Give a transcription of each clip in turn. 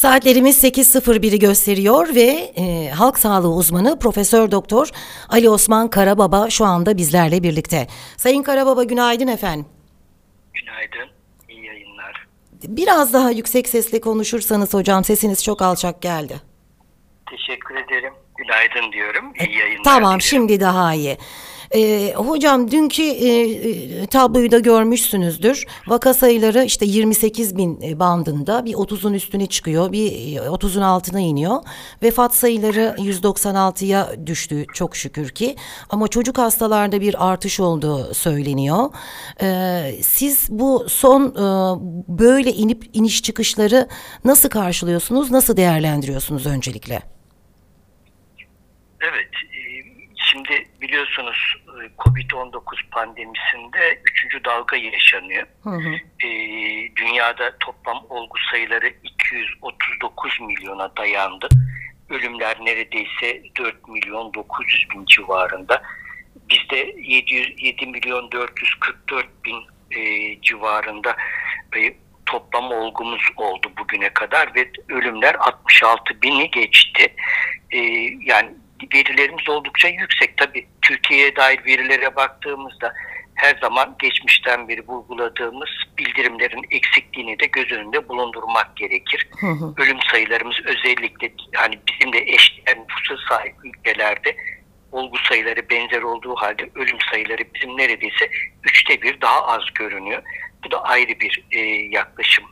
Saatlerimiz 8.01'i gösteriyor ve e, halk sağlığı uzmanı Profesör Doktor Ali Osman Karababa şu anda bizlerle birlikte. Sayın Karababa günaydın efendim. Günaydın, iyi yayınlar. Biraz daha yüksek sesle konuşursanız hocam sesiniz çok alçak geldi. Teşekkür ederim. Günaydın diyorum. İyi yayınlar. Tamam diliyorum. şimdi daha iyi. Ee, hocam dünkü e, e, tabloyu da görmüşsünüzdür. Vaka sayıları işte 28 bin e, bandında bir 30'un üstüne çıkıyor bir e, 30'un altına iniyor. Vefat sayıları 196'ya düştü çok şükür ki. Ama çocuk hastalarda bir artış olduğu söyleniyor. Ee, siz bu son e, böyle inip iniş çıkışları nasıl karşılıyorsunuz? Nasıl değerlendiriyorsunuz öncelikle? Evet, e, şimdi biliyorsunuz e, Covid-19 pandemisinde üçüncü dalga yaşanıyor. Hı hı. E, Dünyada toplam olgu sayıları 239 milyona dayandı. Ölümler neredeyse 4 milyon 900 bin civarında. Bizde 700, 7 milyon 444 bin e, civarında e, toplam olgumuz oldu bugüne kadar ve ölümler 66 bini geçti. E, yani verilerimiz oldukça yüksek. Tabii Türkiye'ye dair verilere baktığımızda her zaman geçmişten beri vurguladığımız bildirimlerin eksikliğini de göz önünde bulundurmak gerekir. Hı hı. Ölüm sayılarımız özellikle hani bizimle eşdeğer nüfusa sahip ülkelerde olgu sayıları benzer olduğu halde ölüm sayıları bizim neredeyse üçte bir daha az görünüyor. Bu da ayrı bir e, yaklaşım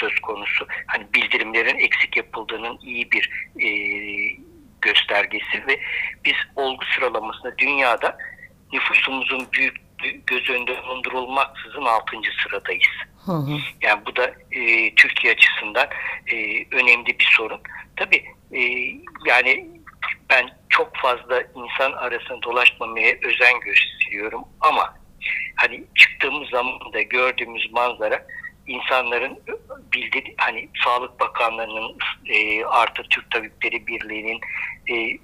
söz konusu. Hani bildirimlerin eksik yapıldığının iyi bir e, göstergesi ve biz olgu sıralamasında dünyada nüfusumuzun büyüklüğü göz önünde bulundurulmaksızın 6. sıradayız. Hı hı. Yani bu da e, Türkiye açısından e, önemli bir sorun. Tabii e, yani ben çok fazla insan arasında dolaşmamaya özen gösteriyorum ama hani çıktığımız zaman da gördüğümüz manzara insanların bildiği hani Sağlık Bakanlığı'nın e, artı Türk Tabipleri Birliği'nin e,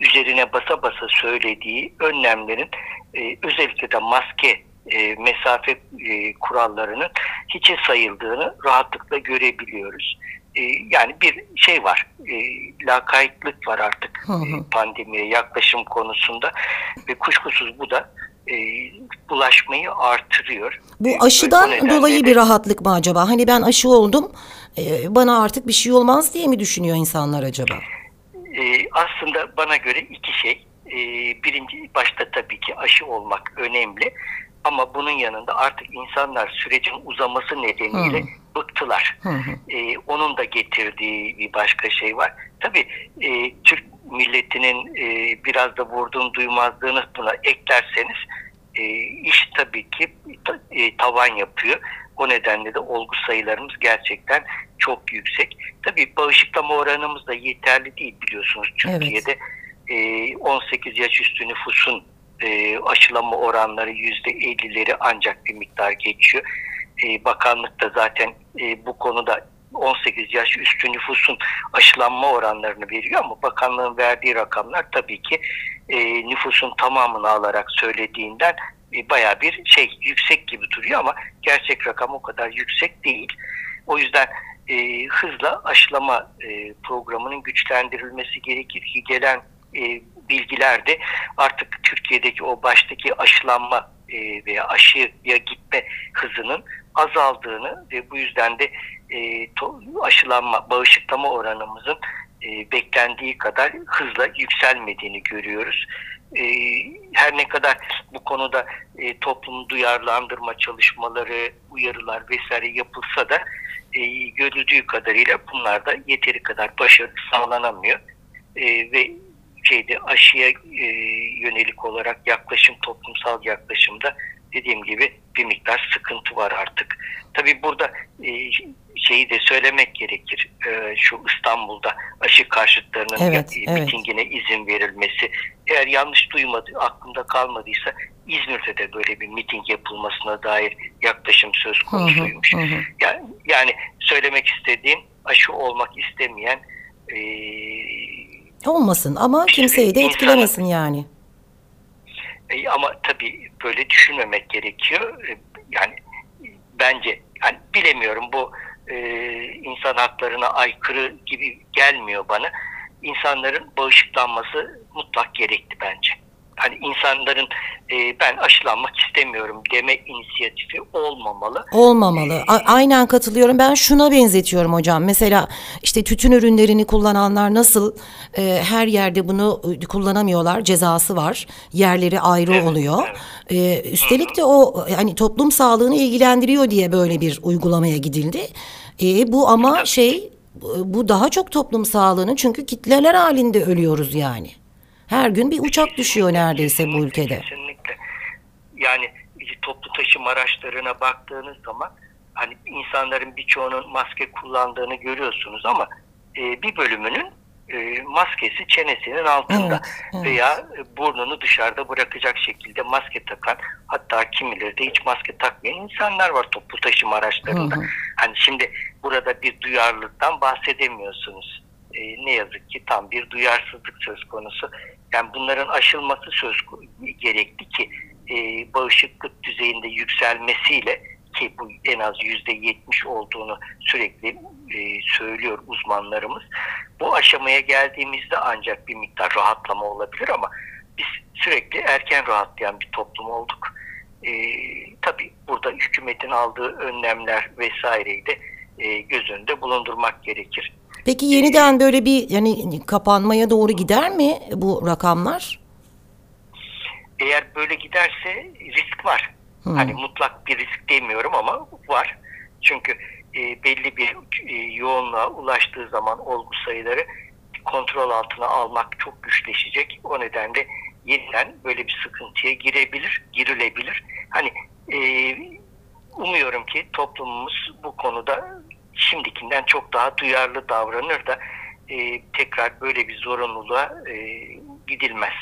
üzerine basa basa söylediği önlemlerin e, özellikle de maske e, mesafe e, kurallarının hiçe sayıldığını rahatlıkla görebiliyoruz. E, yani bir şey var, e, lakaytlık var artık Hı hı. e, pandemiye yaklaşım konusunda ve kuşkusuz bu da e, bulaşmayı artırıyor. Bu E, aşıdan nedenle dolayı bir rahatlık mı acaba? Hani ben aşı oldum, e, bana artık bir şey olmaz diye mi düşünüyor insanlar acaba? Ee, aslında bana göre iki şey. Ee, birinci başta tabii ki aşı olmak önemli. Ama bunun yanında artık insanlar sürecin uzaması nedeniyle Hı. bıktılar. Hı. Ee, onun da getirdiği bir başka şey var. Tabii e, Türk milletinin e, biraz da vurduğun duymazlığını buna eklerseniz e, iş tabii ki e, tavan yapıyor. O nedenle de olgu sayılarımız gerçekten çok yüksek. Tabii bağışıklama oranımız da yeterli değil biliyorsunuz Evet. Türkiye'de. E, 18 yaş üstü nüfusun e, aşılama oranları %50'leri ancak bir miktar geçiyor. E, bakanlık da zaten e, bu konuda 18 yaş üstü nüfusun aşılanma oranlarını veriyor ama bakanlığın verdiği rakamlar tabii ki e, nüfusun tamamını alarak söylediğinden e, bayağı bir şey yüksek gibi duruyor ama gerçek rakam o kadar yüksek değil. O yüzden e, hızla aşılama e, programının güçlendirilmesi gerekir ki gelen e, bilgiler de artık Türkiye'deki o baştaki aşılanma e, veya aşıya gitme hızının azaldığını ve bu yüzden de e, to- aşılanma, bağışıklama oranımızın e, beklendiği kadar hızla yükselmediğini görüyoruz. E, her ne kadar bu konuda e, toplumu duyarlandırma çalışmaları, uyarılar vesaire yapılsa da e, görüldüğü kadarıyla bunlar da yeteri kadar başarı sağlanamıyor. E, ve şeyde aşıya e, yönelik olarak yaklaşım toplumsal yaklaşımda dediğim gibi bir miktar sıkıntı var artık. Tabii burada e, şeyi de söylemek gerekir. E, şu İstanbul'da aşı karşıtlarının Evet, e, evet. mitingine izin verilmesi. Eğer yanlış duymadı, aklımda kalmadıysa İzmir'de de böyle bir miting yapılmasına dair yaklaşım söz Hı hı, konusuymuş. hı hı. Yani, yani söylemek istediğim aşı olmak istemeyen e, Olmasın ama kimseyi de insanın- etkilemesin yani. E, ama tabii böyle düşünmemek gerekiyor. E, yani bence yani bilemiyorum bu e, insan haklarına aykırı gibi gelmiyor bana. İnsanların bağışıklanması mutlak gerekli bence hani insanların e, ben aşılanmak istemiyorum deme inisiyatifi olmamalı. Olmamalı. A- aynen katılıyorum. Ben şuna benzetiyorum hocam. Mesela işte tütün ürünlerini kullananlar nasıl e, her yerde bunu kullanamıyorlar. Cezası var. Yerleri ayrı Evet, oluyor. E, üstelik de o yani toplum sağlığını ilgilendiriyor diye böyle bir uygulamaya gidildi. E, bu ama şey bu daha çok toplum sağlığını çünkü kitleler halinde ölüyoruz yani. Her gün bir uçak düşüyor neredeyse bu ülkede. Kesinlikle. Yani toplu taşıma araçlarına baktığınız zaman hani insanların birçoğunun maske kullandığını görüyorsunuz ama e, bir bölümünün e, maskesi çenesinin altında Evet, evet. veya e, burnunu dışarıda bırakacak şekilde maske takan hatta kimileri de hiç maske takmayan insanlar var toplu taşıma araçlarında. Hı hı. Hani şimdi burada bir duyarlılıktan bahsedemiyorsunuz. E, ne yazık ki tam bir duyarsızlık söz konusu. Yani bunların aşılması söz gerekli ki e, bağışıklık düzeyinde yükselmesiyle ki bu en az yüzde yetmiş olduğunu sürekli e, söylüyor uzmanlarımız. Bu aşamaya geldiğimizde ancak bir miktar rahatlama olabilir ama biz sürekli erken rahatlayan bir toplum olduk. E, tabii burada hükümetin aldığı önlemler vesaireyi de e, göz önünde bulundurmak gerekir. Peki yeniden böyle bir yani kapanmaya doğru gider mi bu rakamlar? Eğer böyle giderse risk var. Hani mutlak bir risk demiyorum ama var. Çünkü e, belli bir e, yoğunluğa ulaştığı zaman olgu sayıları kontrol altına almak çok güçleşecek. O nedenle yeniden böyle bir sıkıntıya girebilir, girilebilir. Hani e, umuyorum ki toplumumuz bu konuda şimdikinden çok daha duyarlı davranır da e, tekrar böyle bir zorunluluğa e, gidilmez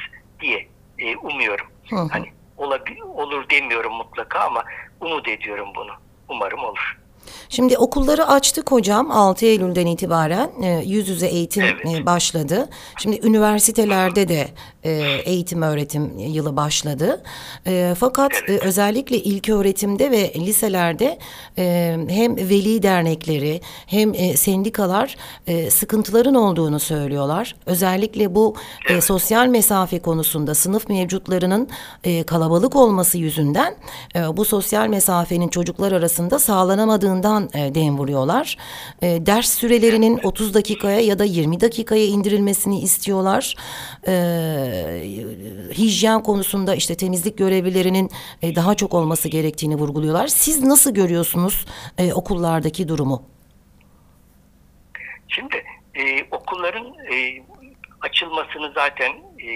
diye e, umuyorum. Hı hı. Hani olabil, olur demiyorum mutlaka ama umut ediyorum bunu. Umarım olur. Şimdi okulları açtık hocam 6 Eylül'den itibaren e, yüz yüze eğitim Evet. e, başladı. Şimdi üniversitelerde de e, eğitim öğretim yılı başladı. E, fakat e, özellikle ilk öğretimde ve liselerde e, hem veli dernekleri hem e, sendikalar e, sıkıntıların olduğunu söylüyorlar. Özellikle bu e, sosyal mesafe konusunda sınıf mevcutlarının e, kalabalık olması yüzünden e, bu sosyal mesafenin çocuklar arasında sağlanamadığından e, dem vuruyorlar. E, ders sürelerinin 30 dakikaya ya da 20 dakikaya indirilmesini istiyorlar. E, hijyen konusunda işte temizlik görevlilerinin e, daha çok olması gerektiğini vurguluyorlar. Siz nasıl görüyorsunuz e, okullardaki durumu? Şimdi e, okulların e, açılmasını zaten e,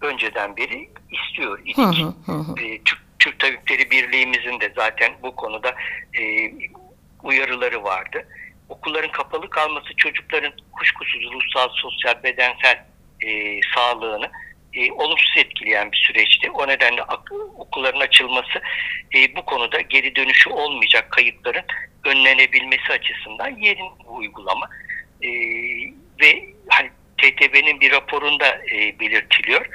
önceden beri istiyor idik. Hı, hı hı. E, Türk, Türk Tabipleri Birliği'mizin de zaten bu konuda e, uyarıları vardı. Okulların kapalı kalması çocukların kuşkusuz ruhsal, sosyal, bedensel e, sağlığını e, olumsuz etkileyen bir süreçti. O nedenle okulların açılması e, bu konuda geri dönüşü olmayacak kayıpların önlenebilmesi açısından bir uygulama. E, ve hani TTB'nin bir raporunda e, belirtiliyor.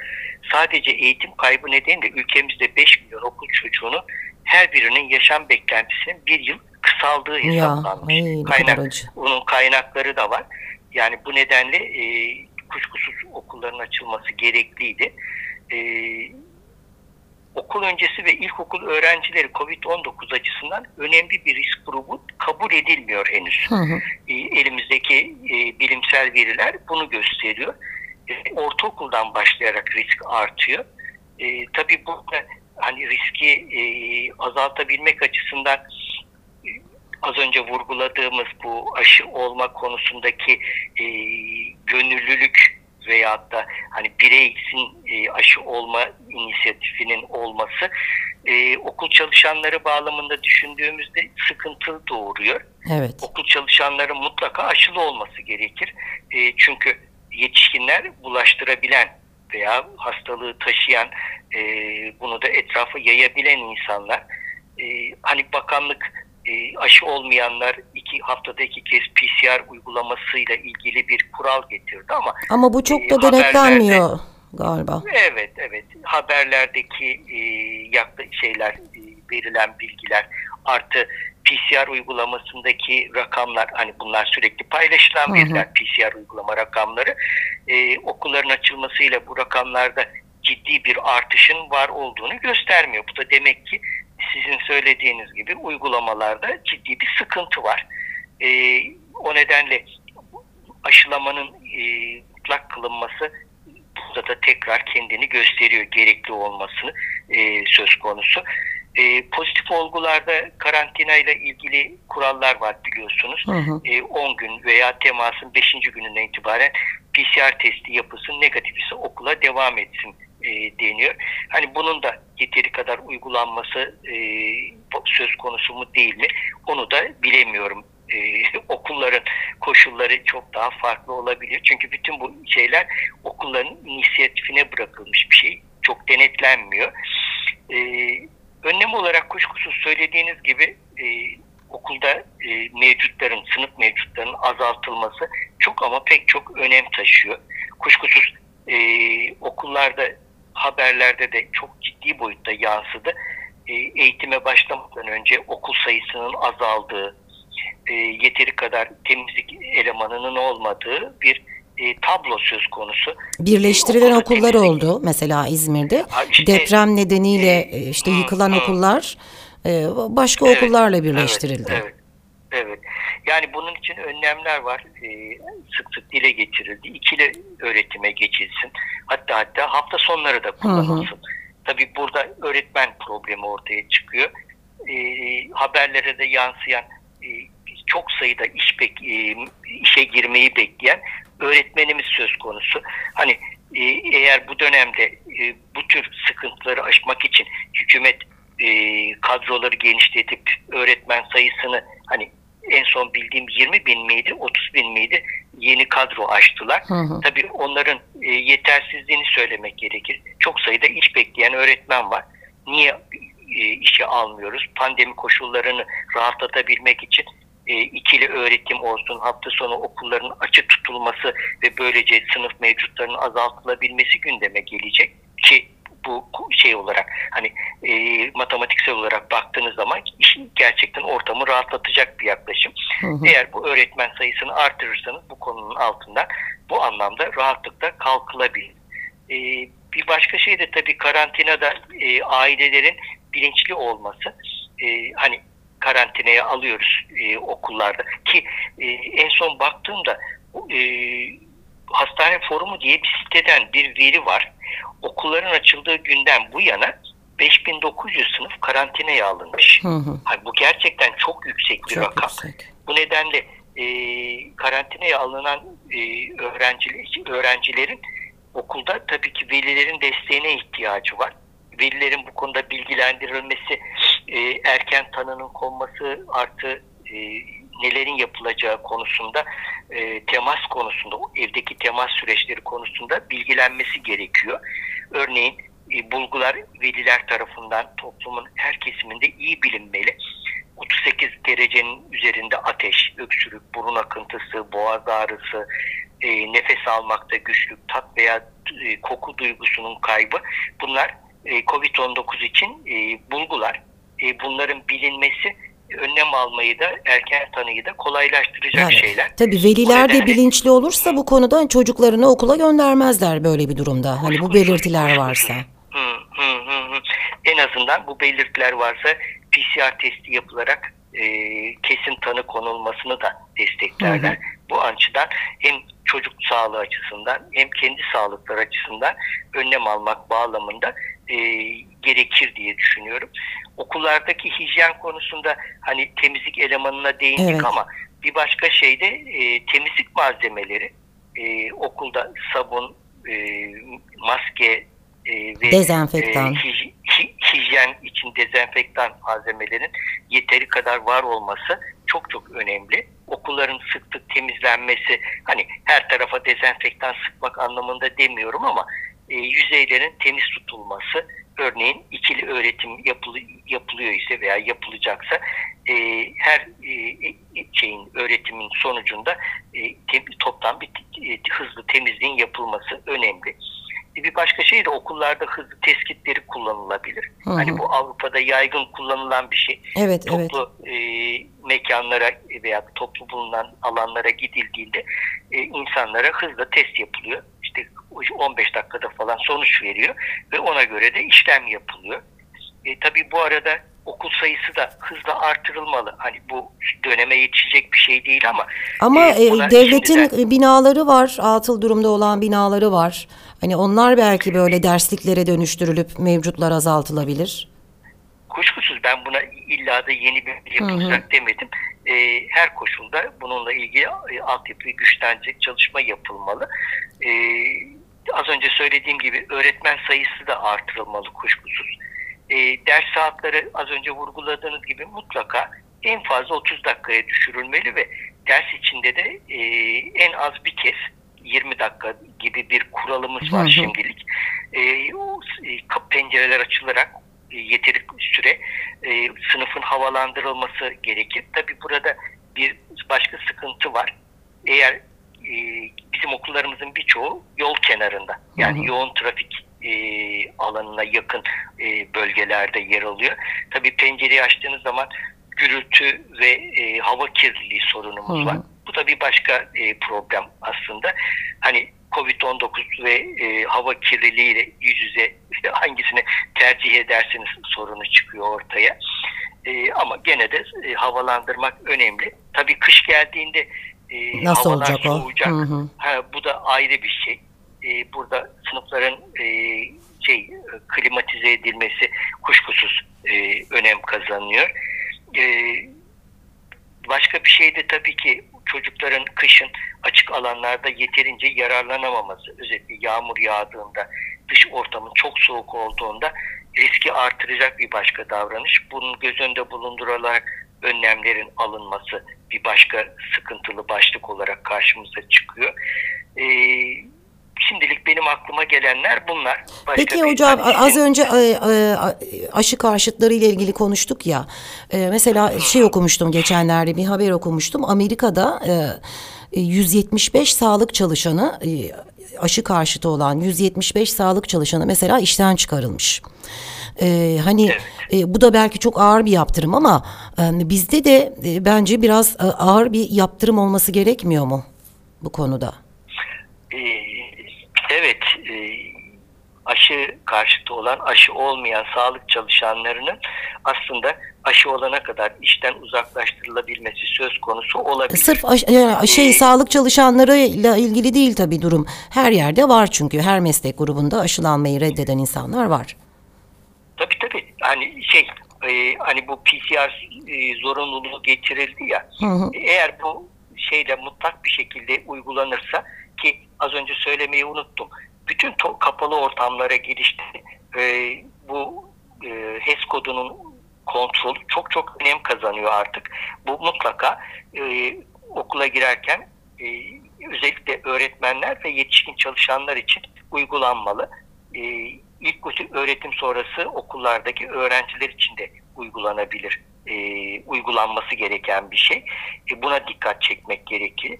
Sadece eğitim kaybı nedeniyle ülkemizde 5 milyon okul çocuğunun her birinin yaşam beklentisinin bir yıl kısaldığı Ya, hesaplanmış. ay, ne Kaynak, bunun kaynakları da var. Yani bu nedenle e, kuşkusuz okulların açılması gerekliydi. E, okul öncesi ve ilkokul öğrencileri COVID-19 açısından önemli bir risk grubu kabul edilmiyor henüz. Hı hı. E, elimizdeki e, bilimsel veriler bunu gösteriyor. Ortaokuldan başlayarak risk artıyor. E, tabii bu da hani riski e, azaltabilmek açısından e, az önce vurguladığımız bu aşı olma konusundaki e, gönüllülük veyahut da hani bireysin e, aşı olma inisiyatifinin olması e, okul çalışanları bağlamında düşündüğümüzde sıkıntı doğuruyor Evet. okul çalışanların mutlaka aşılı olması gerekir. E, çünkü yetişkinler bulaştırabilen veya hastalığı taşıyan, e, bunu da etrafa yayabilen insanlar. E, hani bakanlık e, aşı olmayanlar iki haftada iki kez PCR uygulamasıyla ilgili bir kural getirdi ama Ama bu çok e, da denetlenmiyor galiba. Evet, evet. Haberlerdeki e, yakla şeyler, e, verilen bilgiler artı PCR uygulamasındaki rakamlar hani bunlar sürekli paylaşılan veriler PCR uygulama rakamları e, okulların açılmasıyla bu rakamlarda ciddi bir artışın var olduğunu göstermiyor. Bu da demek ki sizin söylediğiniz gibi uygulamalarda ciddi bir sıkıntı var. E, o nedenle aşılamanın e, mutlak kılınması burada da tekrar kendini gösteriyor gerekli olmasını e, söz konusu. E, pozitif olgularda karantina ile ilgili kurallar var biliyorsunuz. Hı hı. E, 10 gün veya temasın 5. gününden itibaren PCR testi yapılsın negatif ise okula devam etsin e, deniyor. Hani bunun da yeteri kadar uygulanması e, söz konusu mu değil mi onu da bilemiyorum. E, okulların koşulları çok daha farklı olabiliyor. Çünkü bütün bu şeyler okulların inisiyatifine bırakılmış bir şey. Çok denetlenmiyor. E, önlem olarak kuşkusuz söylediğiniz gibi e, okulda e, mevcutların, sınıf mevcutlarının azaltılması çok ama pek çok önem taşıyor. Kuşkusuz e, okullarda haberlerde de çok ciddi boyutta yansıdı. E, eğitime başlamadan önce okul sayısının azaldığı, e, yeteri kadar temizlik elemanının olmadığı bir tablo söz konusu. Birleştirilen e, okullar temizlik. oldu mesela İzmir'de. Ha işte, Deprem nedeniyle e, işte yıkılan hı, okullar e, başka evet, okullarla birleştirildi. Evet, evet. Evet. Yani bunun için önlemler var. Ee, sık sık dile getirildi. İkili öğretime geçilsin. Hatta hatta hafta sonları da kullanılsın. Hı hı. Tabii burada öğretmen problemi ortaya çıkıyor. Ee, haberlere de yansıyan e, çok sayıda iş bek e, işe girmeyi bekleyen öğretmenimiz söz konusu. Hani e, eğer bu dönemde e, bu tür sıkıntıları aşmak için hükümet e, kadroları genişletip öğretmen sayısını hani en son bildiğim 20 bin miydi 30 bin miydi yeni kadro açtılar. Hı hı. Tabii onların e, yetersizliğini söylemek gerekir. Çok sayıda iş bekleyen öğretmen var. Niye e, işe almıyoruz? Pandemi koşullarını rahatlatabilmek için e, ikili öğretim olsun, hafta sonu okulların açık tutulması ve böylece sınıf mevcutlarının azaltılabilmesi gündeme gelecek ki bu şey olarak hani e, matematiksel olarak baktığınız zaman işin gerçekten ortamı rahatlatacak bir yaklaşım. Hı hı. Eğer bu öğretmen sayısını artırırsanız bu konunun altından bu anlamda rahatlıkla kalkılabilir. E, bir başka şey de tabii karantinada e, ailelerin bilinçli olması. E, hani karantinaya alıyoruz e, okullarda ki e, en son baktığımda e, hastane forumu diye bir siteden bir veri var. Okulların açıldığı günden bu yana 5900 sınıf karantinaya alınmış. Hı hı. Yani bu gerçekten çok yüksek bir çok rakam. Yüksek. Bu nedenle e, karantinaya alınan e, öğrenciler, öğrencilerin okulda tabii ki velilerin desteğine ihtiyacı var. Velilerin bu konuda bilgilendirilmesi, e, erken tanının konması artı e, nelerin yapılacağı konusunda e, temas konusunda evdeki temas süreçleri konusunda bilgilenmesi gerekiyor. Örneğin e, bulgular veliler tarafından toplumun her kesiminde iyi bilinmeli. 38 derecenin üzerinde ateş, öksürük, burun akıntısı, boğaz ağrısı, e, nefes almakta güçlük, tat veya e, koku duygusunun kaybı bunlar COVID-19 için e, bulgular. E, bunların bilinmesi önlem almayı da erken tanıyı da kolaylaştıracak evet. şeyler. Tabii veliler de bilinçli olursa bu konuda çocuklarını okula göndermezler böyle bir durumda. Hani bu belirtiler varsa. Hı, hı, hı, hı. En azından bu belirtiler varsa PCR testi yapılarak e, kesin tanı konulmasını da desteklerler. Hı hı. Bu açıdan hem çocuk sağlığı açısından hem kendi sağlıkları açısından önlem almak bağlamında e, gerekir diye düşünüyorum. Okullardaki hijyen konusunda hani temizlik elemanına değindik evet. ama bir başka şey de e, temizlik malzemeleri e, okulda sabun, e, maske e, ve dezenfektan. E, hij, hijyen için dezenfektan malzemelerin yeteri kadar var olması çok çok önemli. Okulların sık sık temizlenmesi hani her tarafa dezenfektan sıkmak anlamında demiyorum ama e, yüzeylerin temiz tutulması örneğin ikili öğretim yapılı, yapılıyor ise veya yapılacaksa e, her e, şeyin öğretimin sonucunda e, te, toplam bir e, hızlı temizliğin yapılması önemli. Bir başka şey de okullarda hızlı test kullanılabilir. Hı hı. Hani bu Avrupa'da yaygın kullanılan bir şey. Evet, toplu evet. E, mekanlara veya toplu bulunan alanlara gidildiğinde e, insanlara hızlı test yapılıyor. İşte 15 dakikada falan sonuç veriyor ve ona göre de işlem yapılıyor. E, tabii bu arada okul sayısı da hızla artırılmalı. Hani bu döneme yetişecek bir şey değil ama ama e, e devletin şimdiden... binaları var, atıl durumda olan binaları var. Hani onlar belki böyle dersliklere dönüştürülüp mevcutlar azaltılabilir. Kuşkusuz ben buna illa da yeni bir yapılacak hı hı. demedim. E, her koşulda bununla ilgili e, altyapı güçlenecek çalışma yapılmalı. E, az önce söylediğim gibi öğretmen sayısı da artırılmalı kuşkusuz e, ders saatleri az önce vurguladığınız gibi mutlaka en fazla 30 dakikaya düşürülmeli ve ders içinde de e, en az bir kez 20 dakika gibi bir kuralımız var hı hı. şimdilik. E, o, e, pencereler açılarak e, yeteri süre e, sınıfın havalandırılması gerekir. Tabi burada bir başka sıkıntı var. Eğer e, bizim okullarımızın birçoğu yol kenarında yani hı hı. yoğun trafik e, alanına yakın e, bölgelerde yer alıyor. Tabii pencereyi açtığınız zaman gürültü ve e, hava kirliliği sorunumuz Hı. var. Bu da bir başka e, problem aslında. Hani Covid-19 ve e, hava kirliliğiyle yüz yüze işte hangisini tercih ederseniz sorunu çıkıyor ortaya. E, ama gene de e, havalandırmak önemli. Tabii kış geldiğinde e, Nasıl havalar olacak soğuyacak. O? Hı hı. Ha, bu da ayrı bir şey e, burada sınıfların e, şey klimatize edilmesi kuşkusuz e, önem kazanıyor. E, başka bir şey de tabii ki çocukların kışın açık alanlarda yeterince yararlanamaması. Özellikle yağmur yağdığında, dış ortamın çok soğuk olduğunda riski artıracak bir başka davranış. Bunun göz önünde bulundurularak önlemlerin alınması bir başka sıkıntılı başlık olarak karşımıza çıkıyor. Ee, Şimdilik benim aklıma gelenler bunlar. Başka Peki hocam şey az önce e, e, aşı karşıtları ile ilgili konuştuk ya. E, mesela şey okumuştum geçenlerde bir haber okumuştum. Amerika'da 175 sağlık çalışanı aşı karşıtı olan 175 sağlık çalışanı mesela işten çıkarılmış. Ee, hani evet. e, bu da belki çok ağır bir yaptırım ama e, bizde de e, bence biraz e, ağır bir yaptırım olması gerekmiyor mu bu konuda? Ee, evet e, aşı karşıtı olan aşı olmayan sağlık çalışanlarının aslında aşı olana kadar işten uzaklaştırılabilmesi söz konusu olabilir. Sırf aş, şey ee, sağlık çalışanlarıyla ilgili değil tabii durum. Her yerde var çünkü her meslek grubunda aşılanmayı reddeden insanlar var. Tabii tabii. Hani şey e, hani bu PCR e, zorunluluğu getirildi ya. Hı hı. Eğer bu şeyle mutlak bir şekilde uygulanırsa ki az önce söylemeyi unuttum. Bütün kapalı ortamlara girişte e, bu e, HES kodunun kontrolü çok çok önem kazanıyor artık. Bu mutlaka e, okula girerken e, özellikle öğretmenler ve yetişkin çalışanlar için uygulanmalı. E, ilk öğretim sonrası okullardaki öğrenciler için de uygulanabilir e, uygulanması gereken bir şey. E, buna dikkat çekmek gerekir.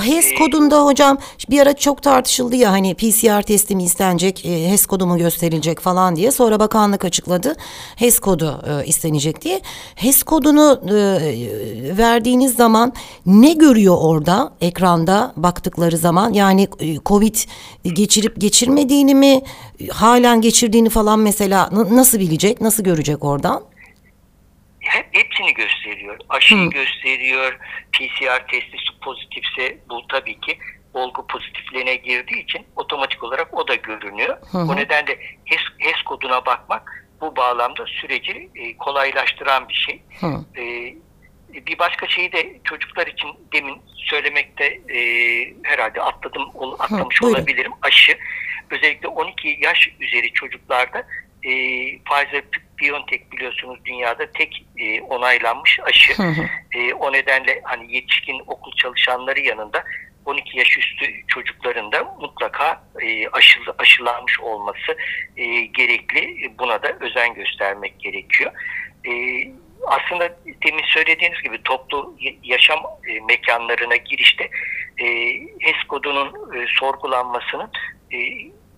HES e, kodunda hocam bir ara çok tartışıldı ya hani PCR testi mi istenecek, e, HES kodu mu gösterilecek falan diye. Sonra bakanlık açıkladı HES kodu e, istenecek diye. HES kodunu verdiğiniz zaman ne görüyor orada ekranda baktıkları zaman? Yani Covid geçirip geçirmediğini mi, halen geçirdiğini falan mesela nasıl bilecek, nasıl görecek oradan? Hep hepsini gösteriyor. Aşıyı Hı. gösteriyor. PCR testi pozitifse bu tabii ki olgu pozitifliğine girdiği için otomatik olarak o da görünüyor. Hı hı. Bu nedenle HES, HES koduna bakmak bu bağlamda süreci e, kolaylaştıran bir şey. Hı. E, bir başka şeyi de çocuklar için demin söylemekte e, herhalde atladım atlamış Hı, olabilirim. Aşı özellikle 12 yaş üzeri çocuklarda e, Pfizer BioNTech biliyorsunuz dünyada tek e, onaylanmış aşı. Hı hı. E, o nedenle hani yetişkin okul çalışanları yanında 12 yaş üstü çocukların da mutlaka e, aşılı, aşılanmış olması e, gerekli. Buna da özen göstermek gerekiyor. E, aslında demin söylediğiniz gibi toplu yaşam e, mekanlarına girişte e, HES kodunun e, sorgulanmasının e,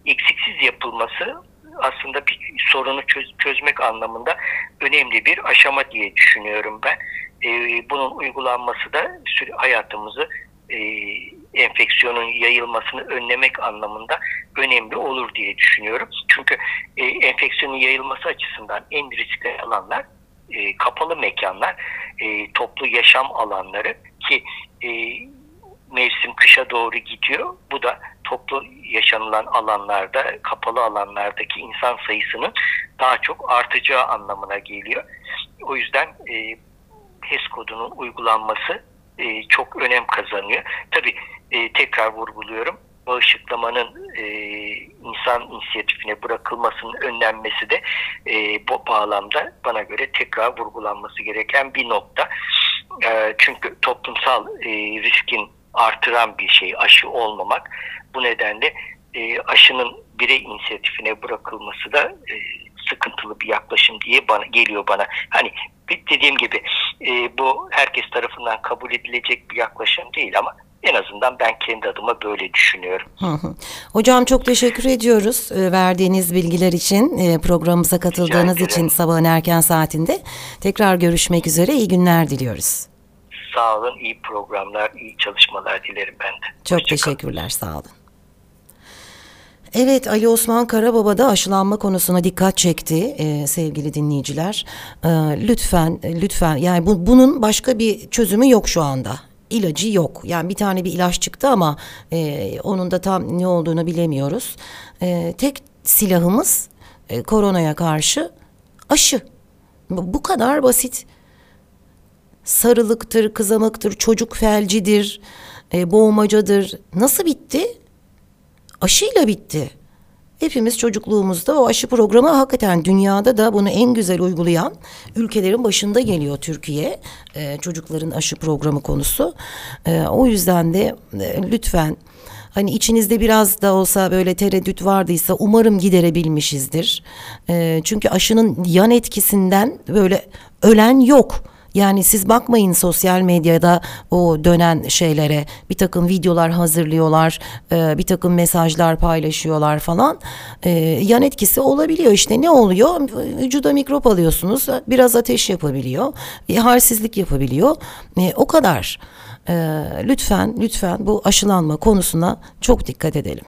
eksiksiz yapılması aslında bir sorunu çöz, çözmek anlamında önemli bir aşama diye düşünüyorum ben. E, bunun uygulanması da hayatımızı e, enfeksiyonun yayılmasını önlemek anlamında önemli olur diye düşünüyorum. Çünkü e, enfeksiyonun yayılması açısından en riskli alanlar e, kapalı mekanlar, e, toplu yaşam alanları ki e, mevsim kışa doğru gidiyor. Bu da toplu yaşanılan alanlarda, kapalı alanlardaki insan sayısının daha çok artacağı anlamına geliyor. O yüzden e, HES kodunun uygulanması e, çok önem kazanıyor. Tabii e, tekrar vurguluyorum. Bağışıklamanın e, insan inisiyatifine bırakılmasının önlenmesi de e, bu bağlamda bana göre tekrar vurgulanması gereken bir nokta. E, çünkü toplumsal e, riskin artıran bir şey aşı olmamak. Bu nedenle e, aşının birey inisiyatifine bırakılması da e, sıkıntılı bir yaklaşım diye bana geliyor bana. Hani dediğim gibi e, bu herkes tarafından kabul edilecek bir yaklaşım değil ama en azından ben kendi adıma böyle düşünüyorum. Hocam çok teşekkür ediyoruz e, verdiğiniz bilgiler için, e, programımıza katıldığınız için sabahın erken saatinde. Tekrar görüşmek üzere, iyi günler diliyoruz. Sağ olun, iyi programlar, iyi çalışmalar dilerim ben de. Çok Hoşçakalın. teşekkürler, sağ olun. Evet Ali Osman Karababa da aşılanma konusuna dikkat çekti e, sevgili dinleyiciler. E, lütfen lütfen yani bu, bunun başka bir çözümü yok şu anda. İlacı yok. Yani bir tane bir ilaç çıktı ama e, onun da tam ne olduğunu bilemiyoruz. E, tek silahımız e, koronaya karşı aşı. Bu kadar basit. Sarılıktır, kızamıktır, çocuk felcidir, e, boğmacadır. Nasıl bitti? Aşıyla bitti. Hepimiz çocukluğumuzda o aşı programı hakikaten dünyada da bunu en güzel uygulayan ülkelerin başında geliyor Türkiye. Ee, çocukların aşı programı konusu. Ee, o yüzden de e, lütfen hani içinizde biraz da olsa böyle tereddüt vardıysa umarım giderebilmişizdir. Ee, çünkü aşının yan etkisinden böyle ölen yok. Yani siz bakmayın sosyal medyada o dönen şeylere bir takım videolar hazırlıyorlar, e, bir takım mesajlar paylaşıyorlar falan. E, yan etkisi olabiliyor işte ne oluyor? Vücuda mikrop alıyorsunuz, biraz ateş yapabiliyor, e, halsizlik yapabiliyor. E, o kadar. Lütfen lütfen bu aşılanma konusuna çok dikkat edelim.